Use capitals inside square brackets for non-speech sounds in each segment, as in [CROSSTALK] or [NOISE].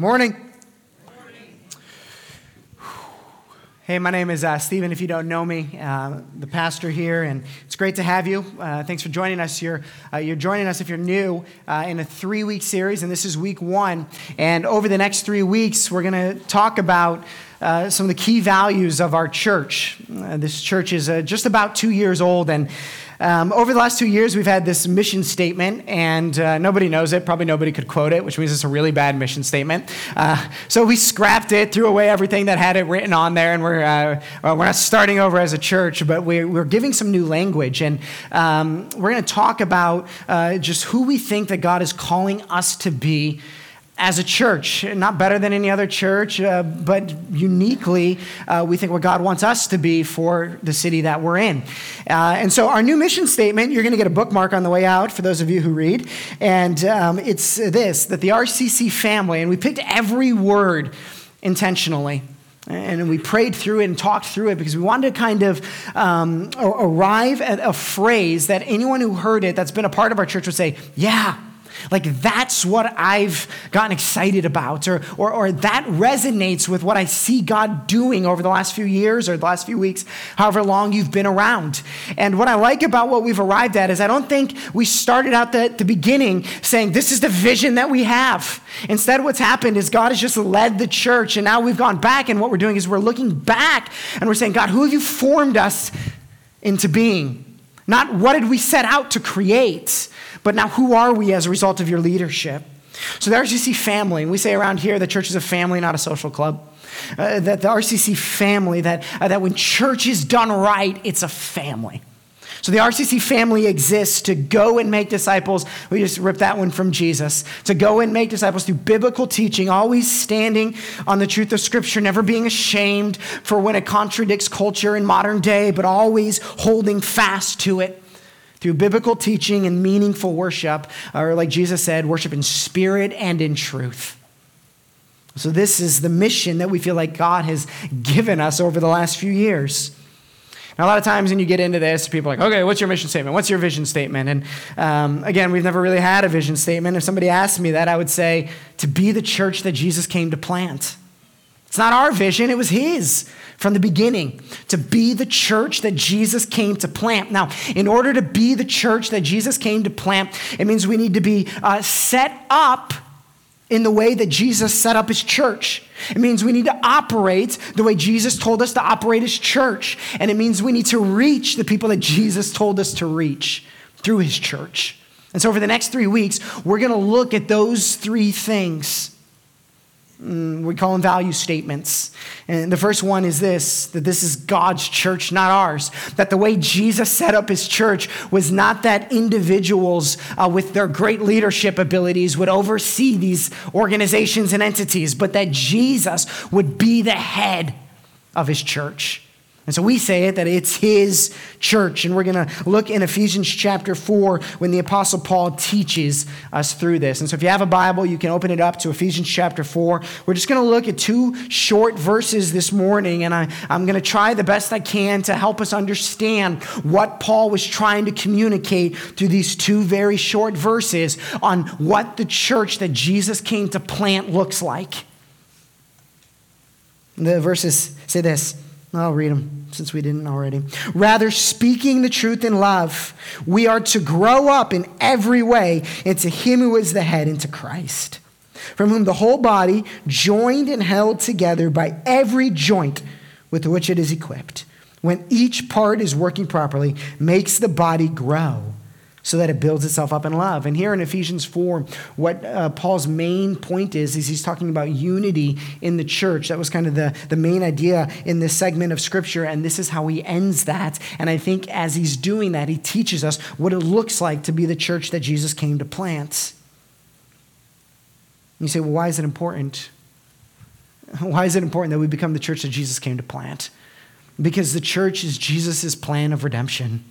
Morning. Hey, my name is uh, Stephen. If you don't know me, uh, the pastor here, and it's great to have you. Uh, thanks for joining us. You're, uh, you're joining us if you're new uh, in a three week series, and this is week one. And over the next three weeks, we're going to talk about uh, some of the key values of our church. this church is just about two years old, and um, over the last two years, we've had this mission statement, and uh, nobody knows it. Probably nobody could quote it, which means it's a really bad mission statement. Uh, so we scrapped it, threw away everything that had it written on there, and we're, uh, well, we're not starting over as a church, but we're, we're giving some new language. And um, we're going to talk about uh, just who we think that God is calling us to be as a church, not better than any other church, uh, but uniquely, uh, we think what God wants us to be for the city that we're in. Uh, and so, our new mission statement, you're going to get a bookmark on the way out for those of you who read. And um, it's this that the RCC family, and we picked every word intentionally. And we prayed through it and talked through it because we wanted to kind of um, arrive at a phrase that anyone who heard it that's been a part of our church would say, Yeah, like that's what I've gotten excited about, or, or, or that resonates with what I see God doing over the last few years or the last few weeks, however long you've been around. And what I like about what we've arrived at is I don't think we started out at the beginning saying, This is the vision that we have. Instead, what's happened is God has just led the church, and now we've gone back, and what we're doing is we're looking back and we're saying, God, who have you formed us into being? Not what did we set out to create, but now, who are we as a result of your leadership? So, the RCC family, and we say around here the church is a family, not a social club. Uh, that the RCC family, that, uh, that when church is done right, it's a family. So the RCC family exists to go and make disciples. We just ripped that one from Jesus. To go and make disciples through biblical teaching, always standing on the truth of Scripture, never being ashamed for when it contradicts culture in modern day, but always holding fast to it through biblical teaching and meaningful worship, or like Jesus said, worship in spirit and in truth. So, this is the mission that we feel like God has given us over the last few years. Now, a lot of times when you get into this, people are like, okay, what's your mission statement? What's your vision statement? And um, again, we've never really had a vision statement. If somebody asked me that, I would say, to be the church that Jesus came to plant. It's not our vision, it was His from the beginning to be the church that Jesus came to plant. Now, in order to be the church that Jesus came to plant, it means we need to be uh, set up in the way that Jesus set up his church. It means we need to operate the way Jesus told us to operate his church. And it means we need to reach the people that Jesus told us to reach through his church. And so, for the next three weeks, we're going to look at those three things we call them value statements. And the first one is this that this is God's church, not ours. That the way Jesus set up his church was not that individuals uh, with their great leadership abilities would oversee these organizations and entities, but that Jesus would be the head of his church. And so we say it that it's his church. And we're going to look in Ephesians chapter 4 when the Apostle Paul teaches us through this. And so if you have a Bible, you can open it up to Ephesians chapter 4. We're just going to look at two short verses this morning. And I, I'm going to try the best I can to help us understand what Paul was trying to communicate through these two very short verses on what the church that Jesus came to plant looks like. The verses say this. I'll read them since we didn't already. Rather, speaking the truth in love, we are to grow up in every way into Him who is the head, into Christ, from whom the whole body, joined and held together by every joint with which it is equipped, when each part is working properly, makes the body grow so that it builds itself up in love. And here in Ephesians 4, what uh, Paul's main point is, is he's talking about unity in the church. That was kind of the, the main idea in this segment of Scripture, and this is how he ends that. And I think as he's doing that, he teaches us what it looks like to be the church that Jesus came to plant. And you say, well, why is it important? [LAUGHS] Why is it important that we become the church that Jesus came to plant? Because the church is Jesus' plan of redemption.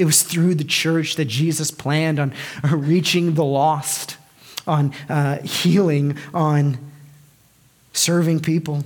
It was through the church that Jesus planned on reaching the lost, on uh, healing, on serving people.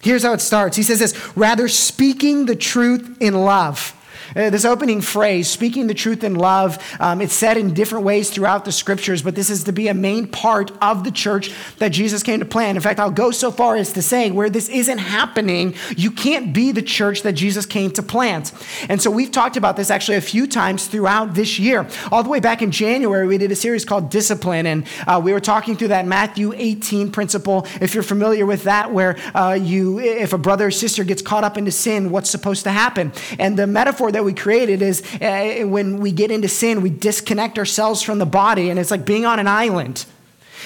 Here's how it starts. He says this rather speaking the truth in love. Uh, this opening phrase, speaking the truth in love, um, it's said in different ways throughout the scriptures, but this is to be a main part of the church that Jesus came to plant. In fact, I'll go so far as to say where this isn't happening, you can't be the church that Jesus came to plant. And so we've talked about this actually a few times throughout this year. All the way back in January, we did a series called Discipline, and uh, we were talking through that Matthew 18 principle. If you're familiar with that, where uh, you, if a brother or sister gets caught up into sin, what's supposed to happen? And the metaphor that we created is uh, when we get into sin, we disconnect ourselves from the body, and it's like being on an island.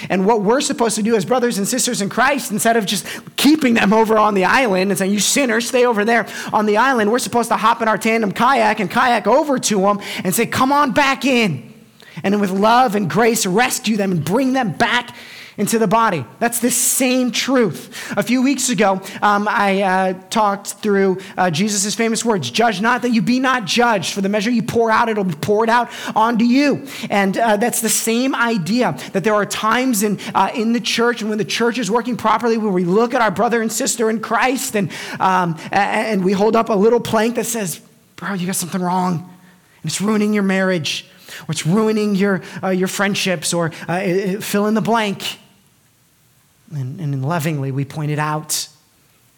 And what we're supposed to do as brothers and sisters in Christ, instead of just keeping them over on the island and saying, You sinners, stay over there on the island, we're supposed to hop in our tandem kayak and kayak over to them and say, Come on back in. And with love and grace, rescue them and bring them back into the body. That's the same truth. A few weeks ago, um, I uh, talked through uh, Jesus' famous words Judge not that you be not judged, for the measure you pour out, it'll be poured out onto you. And uh, that's the same idea that there are times in, uh, in the church and when the church is working properly, where we look at our brother and sister in Christ and, um, and we hold up a little plank that says, Bro, you got something wrong, and it's ruining your marriage. It's ruining your, uh, your friendships, or uh, fill in the blank and, and lovingly we point it out.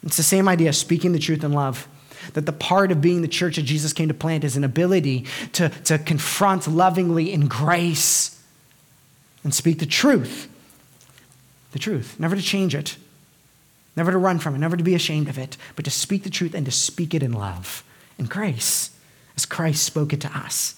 It's the same idea, speaking the truth in love. That the part of being the church that Jesus came to plant is an ability to, to confront lovingly in grace and speak the truth. The truth, never to change it, never to run from it, never to be ashamed of it, but to speak the truth and to speak it in love, in grace, as Christ spoke it to us.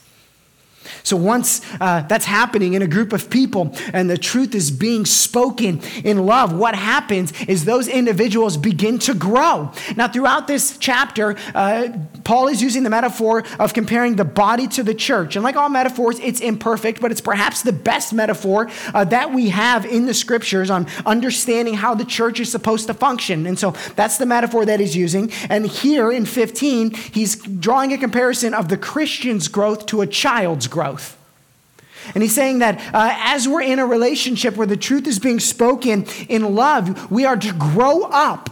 So once uh, that's happening in a group of people and the truth is being spoken in love, what happens is those individuals begin to grow. Now, throughout this chapter, uh, Paul is using the metaphor of comparing the body to the church. And like all metaphors, it's imperfect, but it's perhaps the best metaphor uh, that we have in the scriptures on understanding how the church is supposed to function. And so that's the metaphor that he's using. And here in 15, he's drawing a comparison of the Christian's growth to a child's growth. And he's saying that uh, as we're in a relationship where the truth is being spoken in love, we are to grow up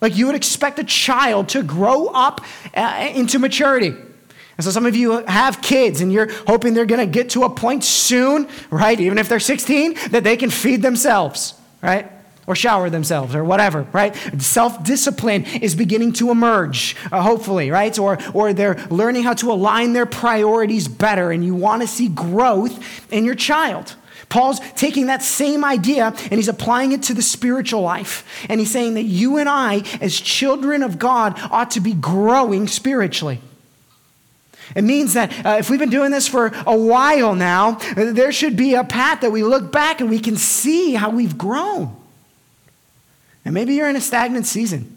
like you would expect a child to grow up uh, into maturity. And so some of you have kids and you're hoping they're going to get to a point soon, right? Even if they're 16, that they can feed themselves, right? or shower themselves or whatever, right? Self discipline is beginning to emerge, uh, hopefully, right? Or, or they're learning how to align their priorities better, and you want to see growth in your child. Paul's taking that same idea and he's applying it to the spiritual life. And he's saying that you and I, as children of God, ought to be growing spiritually. It means that uh, if we've been doing this for a while now, there should be a path that we look back and we can see how we've grown. And maybe you're in a stagnant season.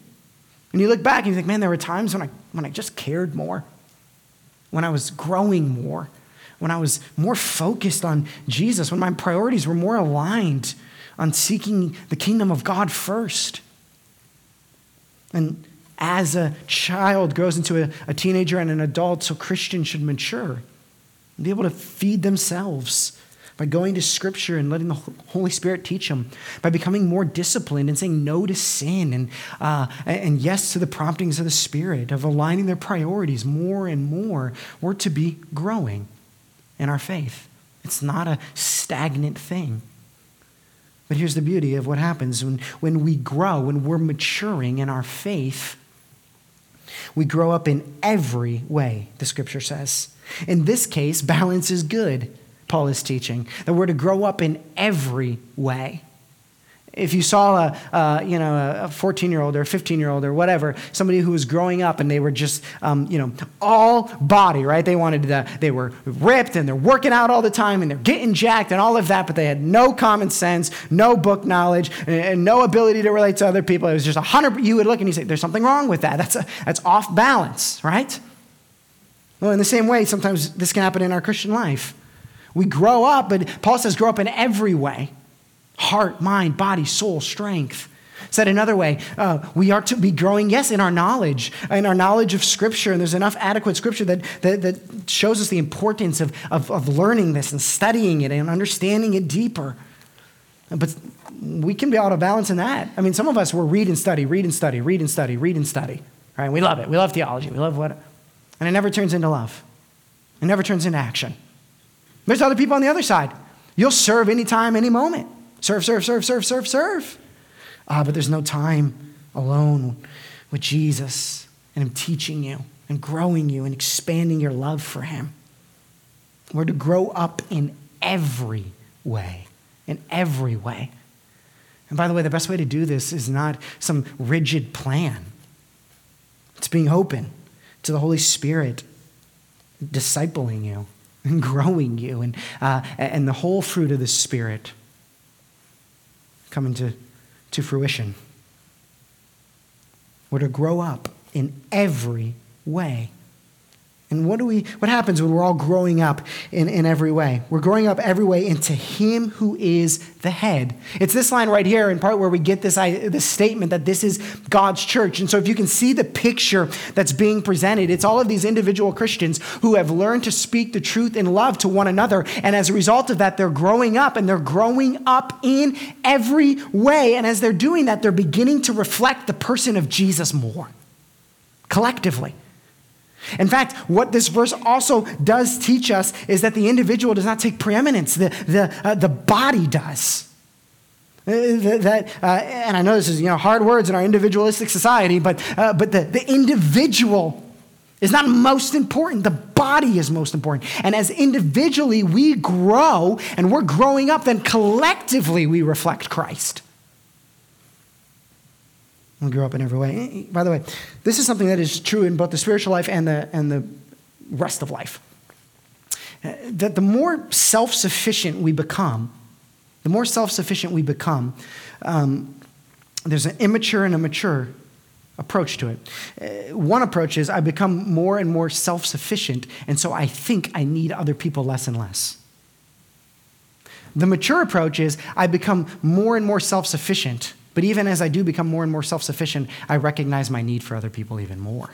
And you look back and you think, man, there were times when I, when I just cared more, when I was growing more, when I was more focused on Jesus, when my priorities were more aligned on seeking the kingdom of God first. And as a child grows into a, a teenager and an adult, so Christians should mature and be able to feed themselves by going to Scripture and letting the Holy Spirit teach them, by becoming more disciplined and saying no to sin and, uh, and yes to the promptings of the Spirit, of aligning their priorities more and more, we're to be growing in our faith. It's not a stagnant thing. But here's the beauty of what happens when, when we grow, when we're maturing in our faith. We grow up in every way, the scripture says. In this case, balance is good. Paul is teaching, that we're to grow up in every way. If you saw a, you know, a 14 year old or a 15 year old or whatever, somebody who was growing up and they were just, um, you know, all body, right? They wanted to, they were ripped and they're working out all the time and they're getting jacked and all of that, but they had no common sense, no book knowledge, and no ability to relate to other people. It was just a hundred, you would look and you say, there's something wrong with that. That's, a, that's off balance, right? Well, in the same way, sometimes this can happen in our Christian life. We grow up, but Paul says grow up in every way heart, mind, body, soul, strength. Said another way, uh, we are to be growing, yes, in our knowledge, in our knowledge of Scripture. And there's enough adequate Scripture that, that, that shows us the importance of, of, of learning this and studying it and understanding it deeper. But we can be out of balance in that. I mean, some of us will read and study, read and study, read and study, read and study. Right? We love it. We love theology. We love what and it never turns into love. It never turns into action. There's other people on the other side. You'll serve anytime, any moment. Serve, serve, serve, serve, serve, serve. Ah, but there's no time alone with Jesus and Him teaching you and growing you and expanding your love for Him. We're to grow up in every way, in every way. And by the way, the best way to do this is not some rigid plan, it's being open to the Holy Spirit discipling you and [LAUGHS] growing you and, uh, and the whole fruit of the Spirit coming to, to fruition. We're to grow up in every way. And what do we what happens when we're all growing up in, in every way? We're growing up every way into him who is the head. It's this line right here in part where we get this, this statement that this is God's church. And so if you can see the picture that's being presented, it's all of these individual Christians who have learned to speak the truth in love to one another. And as a result of that, they're growing up and they're growing up in every way. And as they're doing that, they're beginning to reflect the person of Jesus more collectively. In fact, what this verse also does teach us is that the individual does not take preeminence, the, the, uh, the body does. Uh, that, uh, and I know this is you know, hard words in our individualistic society, but, uh, but the, the individual is not most important. The body is most important. And as individually we grow and we're growing up, then collectively we reflect Christ. We grow up in every way. By the way, this is something that is true in both the spiritual life and the, and the rest of life. That the more self sufficient we become, the more self sufficient we become, um, there's an immature and a mature approach to it. Uh, one approach is I become more and more self sufficient, and so I think I need other people less and less. The mature approach is I become more and more self sufficient, but even as I do become more and more self sufficient, I recognize my need for other people even more.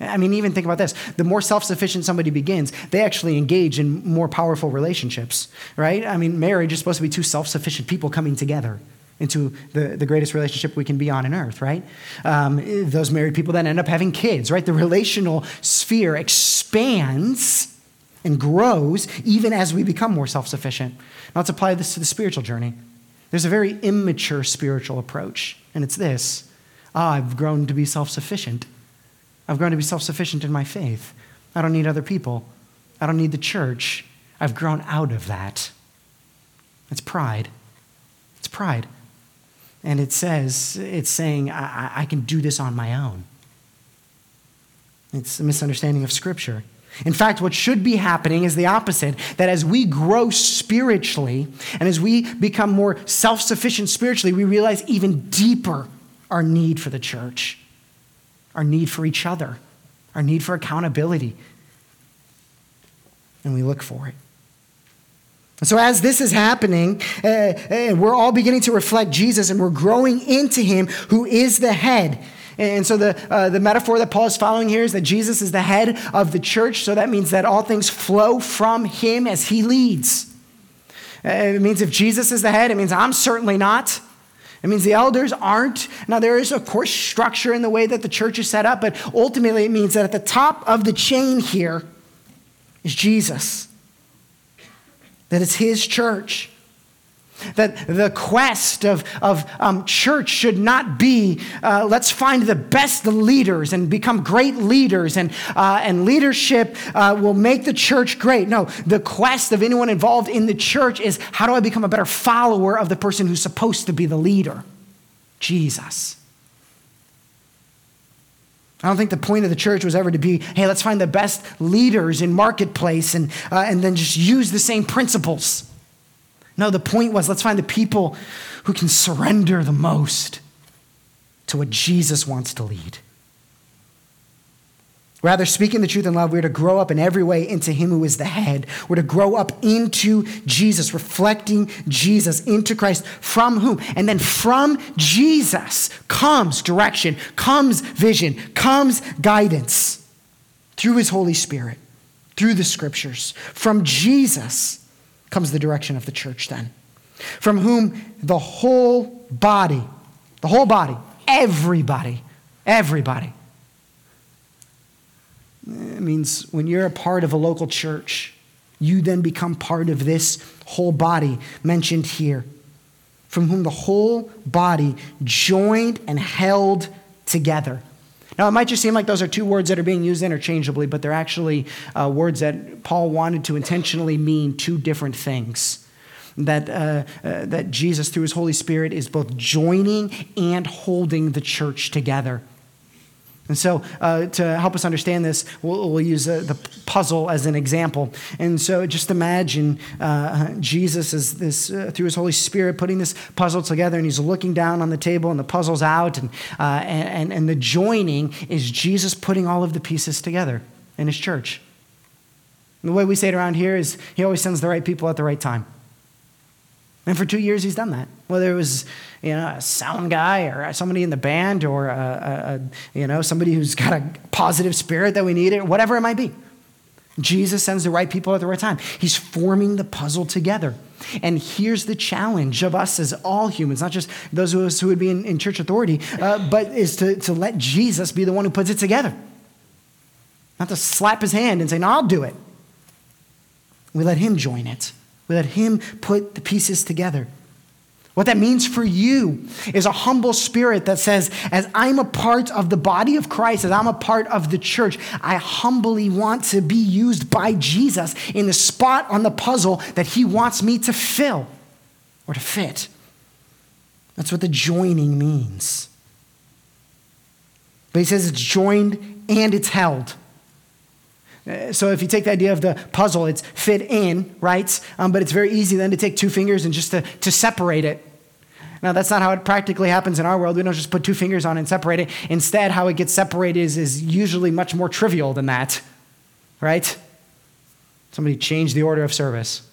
I mean, even think about this. The more self sufficient somebody begins, they actually engage in more powerful relationships, right? I mean, marriage is supposed to be two self sufficient people coming together into the, the greatest relationship we can be on in earth, right? Um, those married people then end up having kids, right? The relational sphere expands and grows even as we become more self sufficient. Now, let's apply this to the spiritual journey. There's a very immature spiritual approach, and it's this ah, I've grown to be self sufficient. I've grown to be self sufficient in my faith. I don't need other people. I don't need the church. I've grown out of that. It's pride. It's pride. And it says, it's saying, I, I can do this on my own. It's a misunderstanding of Scripture. In fact, what should be happening is the opposite that as we grow spiritually and as we become more self sufficient spiritually, we realize even deeper our need for the church, our need for each other, our need for accountability. And we look for it. So, as this is happening, uh, uh, we're all beginning to reflect Jesus and we're growing into Him who is the head. And so the, uh, the metaphor that Paul is following here is that Jesus is the head of the church. So that means that all things flow from him as he leads. Uh, it means if Jesus is the head, it means I'm certainly not. It means the elders aren't. Now, there is, of course, structure in the way that the church is set up, but ultimately it means that at the top of the chain here is Jesus, that it's his church. That the quest of, of um, church should not be uh, let's find the best leaders and become great leaders, and, uh, and leadership uh, will make the church great. No, the quest of anyone involved in the church is how do I become a better follower of the person who's supposed to be the leader? Jesus. I don't think the point of the church was ever to be, hey, let's find the best leaders in marketplace and, uh, and then just use the same principles. No, the point was let's find the people who can surrender the most to what Jesus wants to lead. Rather, speaking the truth in love, we're to grow up in every way into Him who is the head. We're to grow up into Jesus, reflecting Jesus, into Christ, from whom? And then from Jesus comes direction, comes vision, comes guidance through His Holy Spirit, through the scriptures. From Jesus comes the direction of the church then, from whom the whole body, the whole body, everybody, everybody It means when you're a part of a local church, you then become part of this whole body mentioned here, from whom the whole body joined and held together. Now, it might just seem like those are two words that are being used interchangeably, but they're actually uh, words that Paul wanted to intentionally mean two different things. That, uh, uh, that Jesus, through his Holy Spirit, is both joining and holding the church together. And so, uh, to help us understand this, we'll, we'll use uh, the puzzle as an example. And so, just imagine uh, Jesus is this uh, through His Holy Spirit putting this puzzle together, and He's looking down on the table, and the puzzle's out, and, uh, and, and the joining is Jesus putting all of the pieces together in His church. And the way we say it around here is He always sends the right people at the right time. And for two years, he's done that. Whether it was, you know, a sound guy or somebody in the band or, a, a, a, you know, somebody who's got a positive spirit that we need, or whatever it might be. Jesus sends the right people at the right time. He's forming the puzzle together. And here's the challenge of us as all humans, not just those of us who would be in, in church authority, uh, but is to, to let Jesus be the one who puts it together. Not to slap his hand and say, No, I'll do it. We let him join it. We let Him put the pieces together. What that means for you is a humble spirit that says, as I'm a part of the body of Christ, as I'm a part of the church, I humbly want to be used by Jesus in the spot on the puzzle that He wants me to fill or to fit. That's what the joining means. But He says it's joined and it's held. Uh, so if you take the idea of the puzzle, it's fit in, right? Um, but it's very easy then to take two fingers and just to, to separate it. Now, that's not how it practically happens in our world. We don't just put two fingers on and separate it. Instead, how it gets separated is, is usually much more trivial than that, right? Somebody changed the order of service.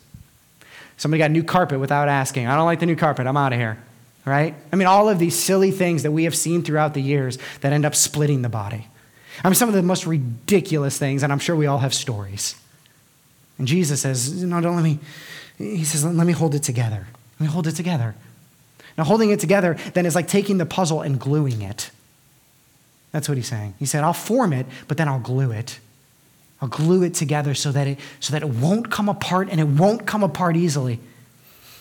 Somebody got new carpet without asking. I don't like the new carpet. I'm out of here, right? I mean, all of these silly things that we have seen throughout the years that end up splitting the body. I mean, some of the most ridiculous things, and I'm sure we all have stories. And Jesus says, No, don't let me, he says, Let me hold it together. Let me hold it together. Now, holding it together then is like taking the puzzle and gluing it. That's what he's saying. He said, I'll form it, but then I'll glue it. I'll glue it together so that it, so that it won't come apart and it won't come apart easily.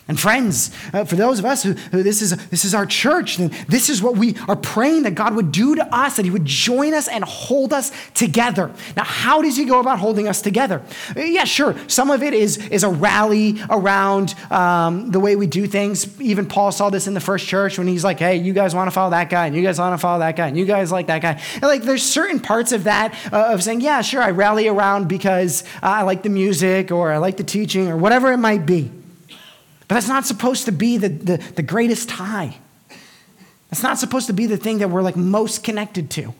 And friends, uh, for those of us who, who, this, is, this is our church, then this is what we are praying that God would do to us, that He would join us and hold us together. Now, how does He go about holding us together? Uh, yeah, sure. Some of it is, is a rally around um, the way we do things. Even Paul saw this in the first church when he's like, hey, you guys want to follow that guy, and you guys want to follow that guy, and you guys like that guy. And like, there's certain parts of that uh, of saying, yeah, sure, I rally around because I like the music or I like the teaching or whatever it might be. But that's not supposed to be the, the, the greatest tie. That's not supposed to be the thing that we're like most connected to.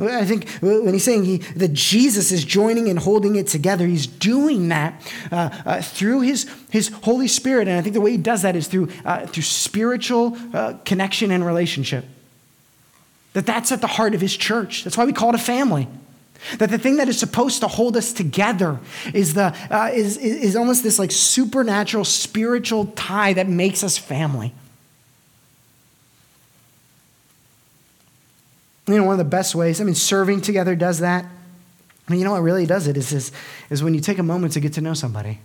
I think when he's saying he, that Jesus is joining and holding it together, he's doing that uh, uh, through his, his Holy Spirit. And I think the way he does that is through, uh, through spiritual uh, connection and relationship. That that's at the heart of his church. That's why we call it a family. That the thing that is supposed to hold us together is, the, uh, is, is almost this like supernatural spiritual tie that makes us family. You know, one of the best ways, I mean, serving together does that. I mean, you know what really does it is, is, is when you take a moment to get to know somebody.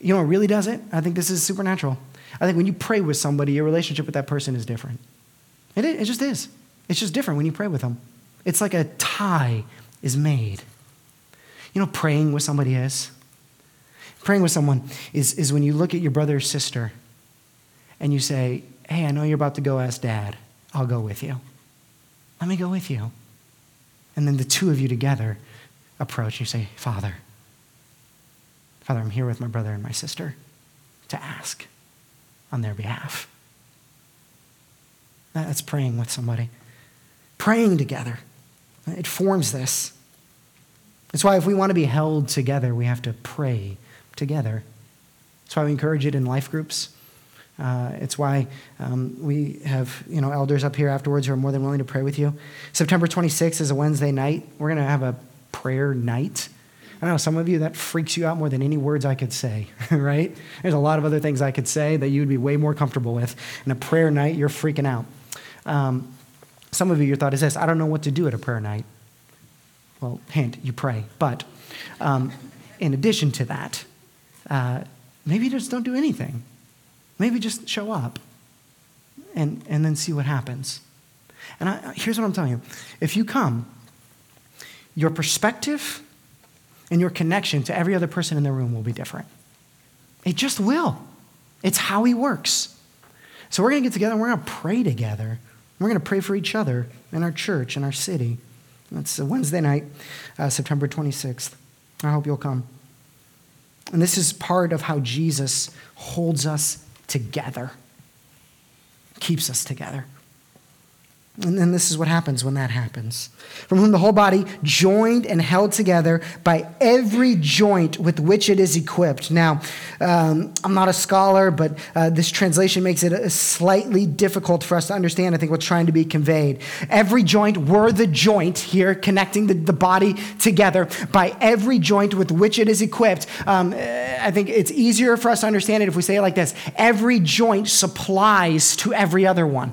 You know what really does it? I think this is supernatural. I think when you pray with somebody, your relationship with that person is different. It, it just is. It's just different when you pray with them. It's like a tie is made. You know, praying with somebody is? Praying with someone is, is when you look at your brother or sister and you say, Hey, I know you're about to go ask dad. I'll go with you. Let me go with you. And then the two of you together approach and you say, Father, Father, I'm here with my brother and my sister to ask on their behalf. That's praying with somebody, praying together. It forms this. That's why if we want to be held together, we have to pray together. That's why we encourage it in life groups. Uh, it's why um, we have you know elders up here afterwards who are more than willing to pray with you. September 26th is a Wednesday night. We're going to have a prayer night. I know some of you that freaks you out more than any words I could say, [LAUGHS] right? There's a lot of other things I could say that you'd be way more comfortable with. And a prayer night, you're freaking out. Um, some of you, your thought is this I don't know what to do at a prayer night. Well, hint, you pray. But um, in addition to that, uh, maybe just don't do anything. Maybe just show up and, and then see what happens. And I, here's what I'm telling you if you come, your perspective and your connection to every other person in the room will be different. It just will. It's how he works. So we're going to get together and we're going to pray together. We're going to pray for each other in our church, in our city. That's Wednesday night, uh, September 26th. I hope you'll come. And this is part of how Jesus holds us together, keeps us together. And then this is what happens when that happens. From whom the whole body, joined and held together by every joint with which it is equipped. Now, um, I'm not a scholar, but uh, this translation makes it slightly difficult for us to understand, I think, what's trying to be conveyed. Every joint, we're the joint here connecting the, the body together by every joint with which it is equipped. Um, I think it's easier for us to understand it if we say it like this every joint supplies to every other one.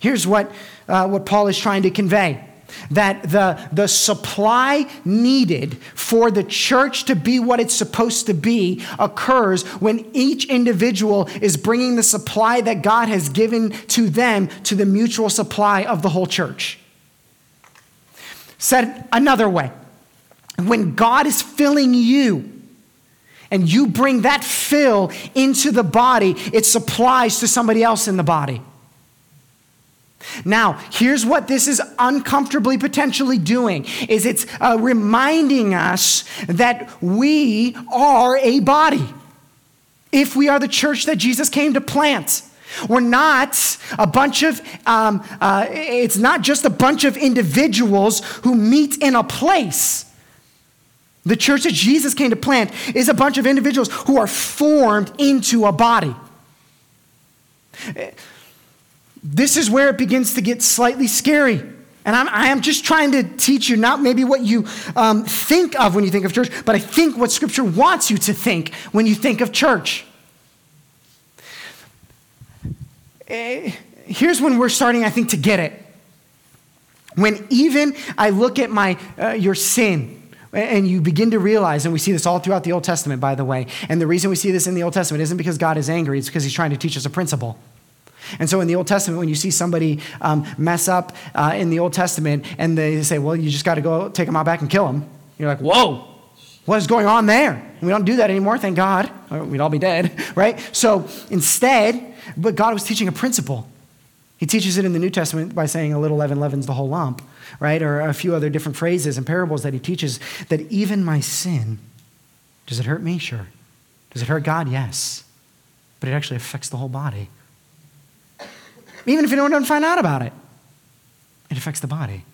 Here's what, uh, what Paul is trying to convey that the, the supply needed for the church to be what it's supposed to be occurs when each individual is bringing the supply that God has given to them to the mutual supply of the whole church. Said another way, when God is filling you, and you bring that fill into the body, it supplies to somebody else in the body. Now, here's what this is uncomfortably potentially doing is it's uh, reminding us that we are a body. If we are the church that Jesus came to plant, we're not a bunch of, um, uh, it's not just a bunch of individuals who meet in a place. The church that Jesus came to plant is a bunch of individuals who are formed into a body. This is where it begins to get slightly scary. And I'm, I am just trying to teach you not maybe what you um, think of when you think of church, but I think what Scripture wants you to think when you think of church. Eh, here's when we're starting, I think, to get it. When even I look at my, uh, your sin, and you begin to realize, and we see this all throughout the Old Testament, by the way. And the reason we see this in the Old Testament isn't because God is angry, it's because He's trying to teach us a principle. And so in the Old Testament, when you see somebody um, mess up uh, in the Old Testament and they say, well, you just got to go take them out back and kill them, you're like, whoa, what is going on there? We don't do that anymore, thank God. We'd all be dead, [LAUGHS] right? So instead, but God was teaching a principle. He teaches it in the New Testament by saying a little leaven leavens the whole lump, right? Or a few other different phrases and parables that he teaches that even my sin, does it hurt me? Sure. Does it hurt God? Yes. But it actually affects the whole body even if anyone doesn't find out about it. It affects the body.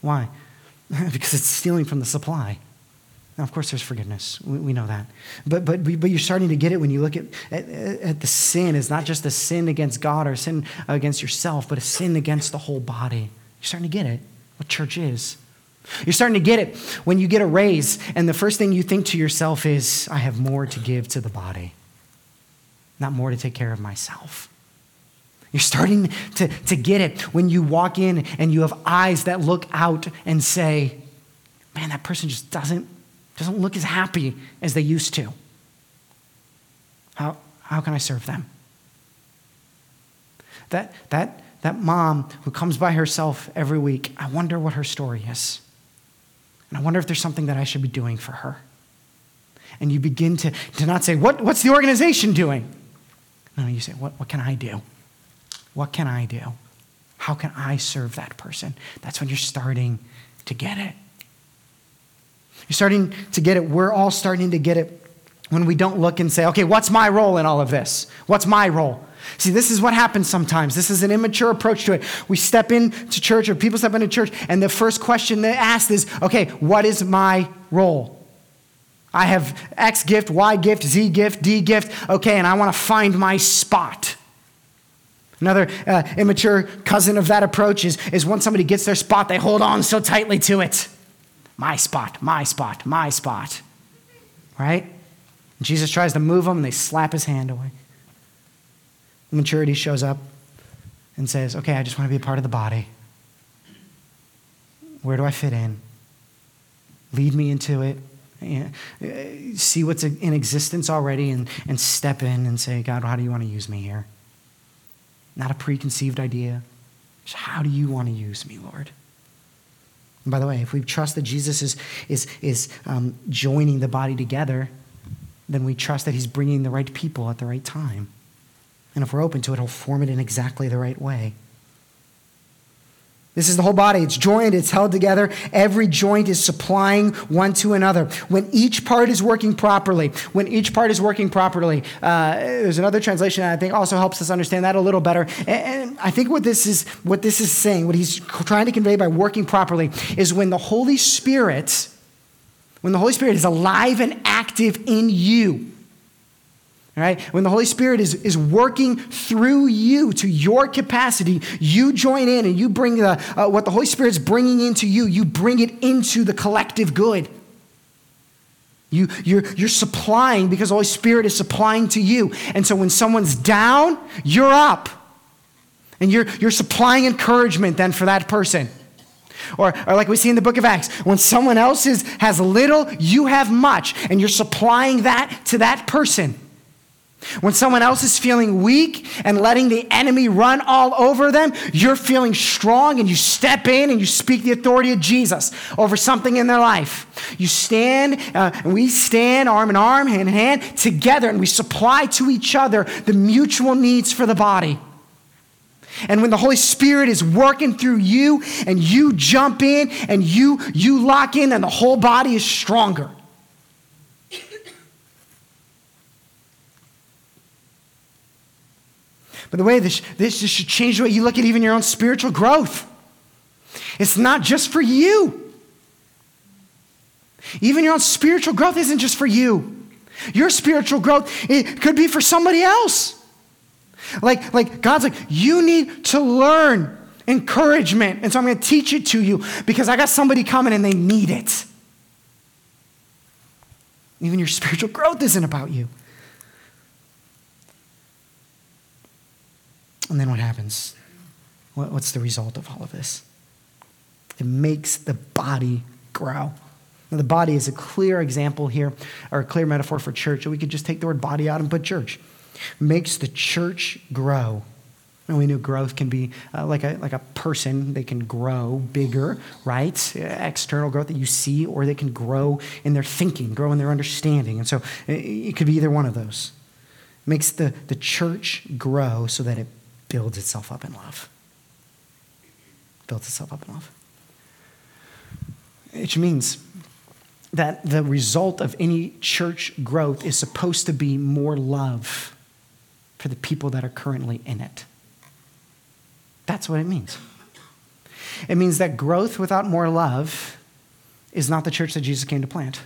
Why? [LAUGHS] because it's stealing from the supply. Now, of course, there's forgiveness. We, we, know that. But, but, but you're starting to get it when you look at, at, at the sin. It's not just a sin against God or a sin against yourself, but a sin against the whole body. You're starting to get it, what church is. You're starting to get it when you get a raise, and the first thing you think to yourself is, I have more to give to the body, not more to take care of myself. You're starting to, to get it when you walk in and you have eyes that look out and say, man, that person just doesn't, doesn't look as happy as they used to. How, how can I serve them? That, that, that mom who comes by herself every week, I wonder what her story is. And I wonder if there's something that I should be doing for her. And you begin to, to not say, what, What's the organization doing? No, you say, what, what can I do? What can I do? How can I serve that person? That's when you're starting to get it. You're starting to get it. We're all starting to get it when we don't look and say, okay, what's my role in all of this? What's my role? See, this is what happens sometimes. This is an immature approach to it. We step into church, or people step into church, and the first question they ask is, okay, what is my role? I have X gift, Y gift, Z gift, D gift, okay, and I want to find my spot. Another uh, immature cousin of that approach is, is once somebody gets their spot, they hold on so tightly to it. My spot, my spot, my spot. Right? And Jesus tries to move them and they slap his hand away. Maturity shows up and says, Okay, I just want to be a part of the body. Where do I fit in? Lead me into it. See what's in existence already and, and step in and say, God, how do you want to use me here? Not a preconceived idea. How do you want to use me, Lord? And by the way, if we trust that Jesus is, is, is um, joining the body together, then we trust that he's bringing the right people at the right time. And if we're open to it, he'll form it in exactly the right way. This is the whole body. It's joined, it's held together. Every joint is supplying one to another. When each part is working properly, when each part is working properly, uh, there's another translation that I think also helps us understand that a little better. And, I think what this is, what this is saying, what he's trying to convey by working properly, is when the Holy Spirit, when the Holy Spirit is alive and active in you, Right? When the Holy Spirit is, is working through you to your capacity, you join in and you bring the, uh, what the Holy Spirit is bringing into you, you bring it into the collective good. You, you're, you're supplying because the Holy Spirit is supplying to you. And so when someone's down, you're up. And you're, you're supplying encouragement then for that person. Or, or like we see in the book of Acts, when someone else is, has little, you have much, and you're supplying that to that person. When someone else is feeling weak and letting the enemy run all over them, you're feeling strong and you step in and you speak the authority of Jesus over something in their life. You stand, uh, and we stand arm in arm, hand in hand, together, and we supply to each other the mutual needs for the body. And when the Holy Spirit is working through you and you jump in and you, you lock in, and the whole body is stronger. But the way this, this should change the way you look at even your own spiritual growth. It's not just for you. Even your own spiritual growth isn't just for you. Your spiritual growth it could be for somebody else. Like, like God's like, you need to learn encouragement. And so I'm going to teach it to you because I got somebody coming and they need it. Even your spiritual growth isn't about you. And then what happens? What's the result of all of this? It makes the body grow. Now, the body is a clear example here, or a clear metaphor for church. We could just take the word body out and put church. It Makes the church grow. And we know growth can be uh, like, a, like a person. They can grow bigger, right? External growth that you see, or they can grow in their thinking, grow in their understanding. And so it could be either one of those. Makes the, the church grow so that it builds itself up in love. Builds itself up in love. Which means that the result of any church growth is supposed to be more love for the people that are currently in it. That's what it means. It means that growth without more love is not the church that Jesus came to plant.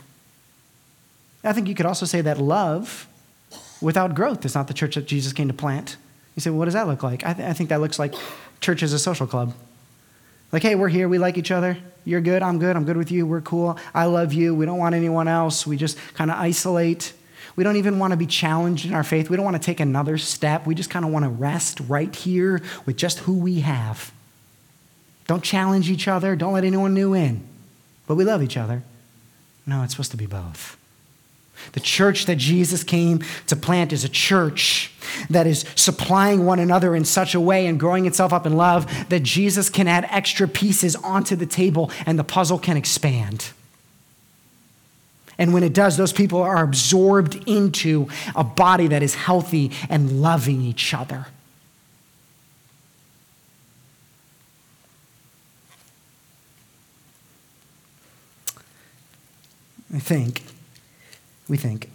I think you could also say that love without growth is not the church that Jesus came to plant. You say, well, what does that look like? I, th- I think that looks like church is a social club. Like, hey, we're here. We like each other. You're good. I'm good. I'm good with you. We're cool. I love you. We don't want anyone else. We just kind of isolate. We don't even want to be challenged in our faith. We don't want to take another step. We just kind of want to rest right here with just who we have. Don't challenge each other. Don't let anyone new in. But we love each other. No, it's supposed to be both. The church that Jesus came to plant is a church that is supplying one another in such a way and growing itself up in love that Jesus can add extra pieces onto the table and the puzzle can expand. And when it does, those people are absorbed into a body that is healthy and loving each other. I think we think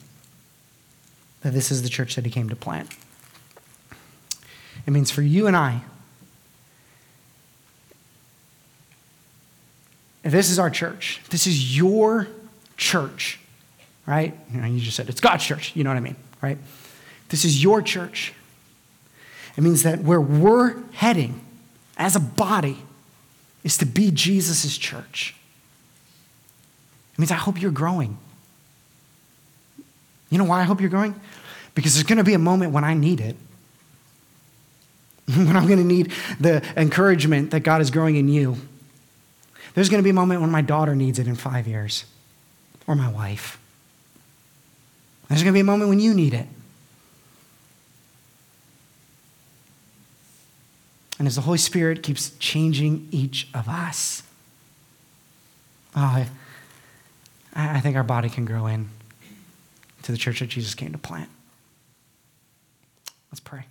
that this is the church that he came to plant. It means for you and I, this is our church, this is your church, right? You, know, you just said it's God's church, you know what I mean, right? This is your church. It means that where we're heading as a body is to be Jesus' church. It means I hope you're growing. You know why I hope you're growing? Because there's going to be a moment when I need it. [LAUGHS] when I'm going to need the encouragement that God is growing in you. There's going to be a moment when my daughter needs it in five years, or my wife. There's going to be a moment when you need it. And as the Holy Spirit keeps changing each of us, oh, I, I think our body can grow in to the church that Jesus came to plant. Let's pray.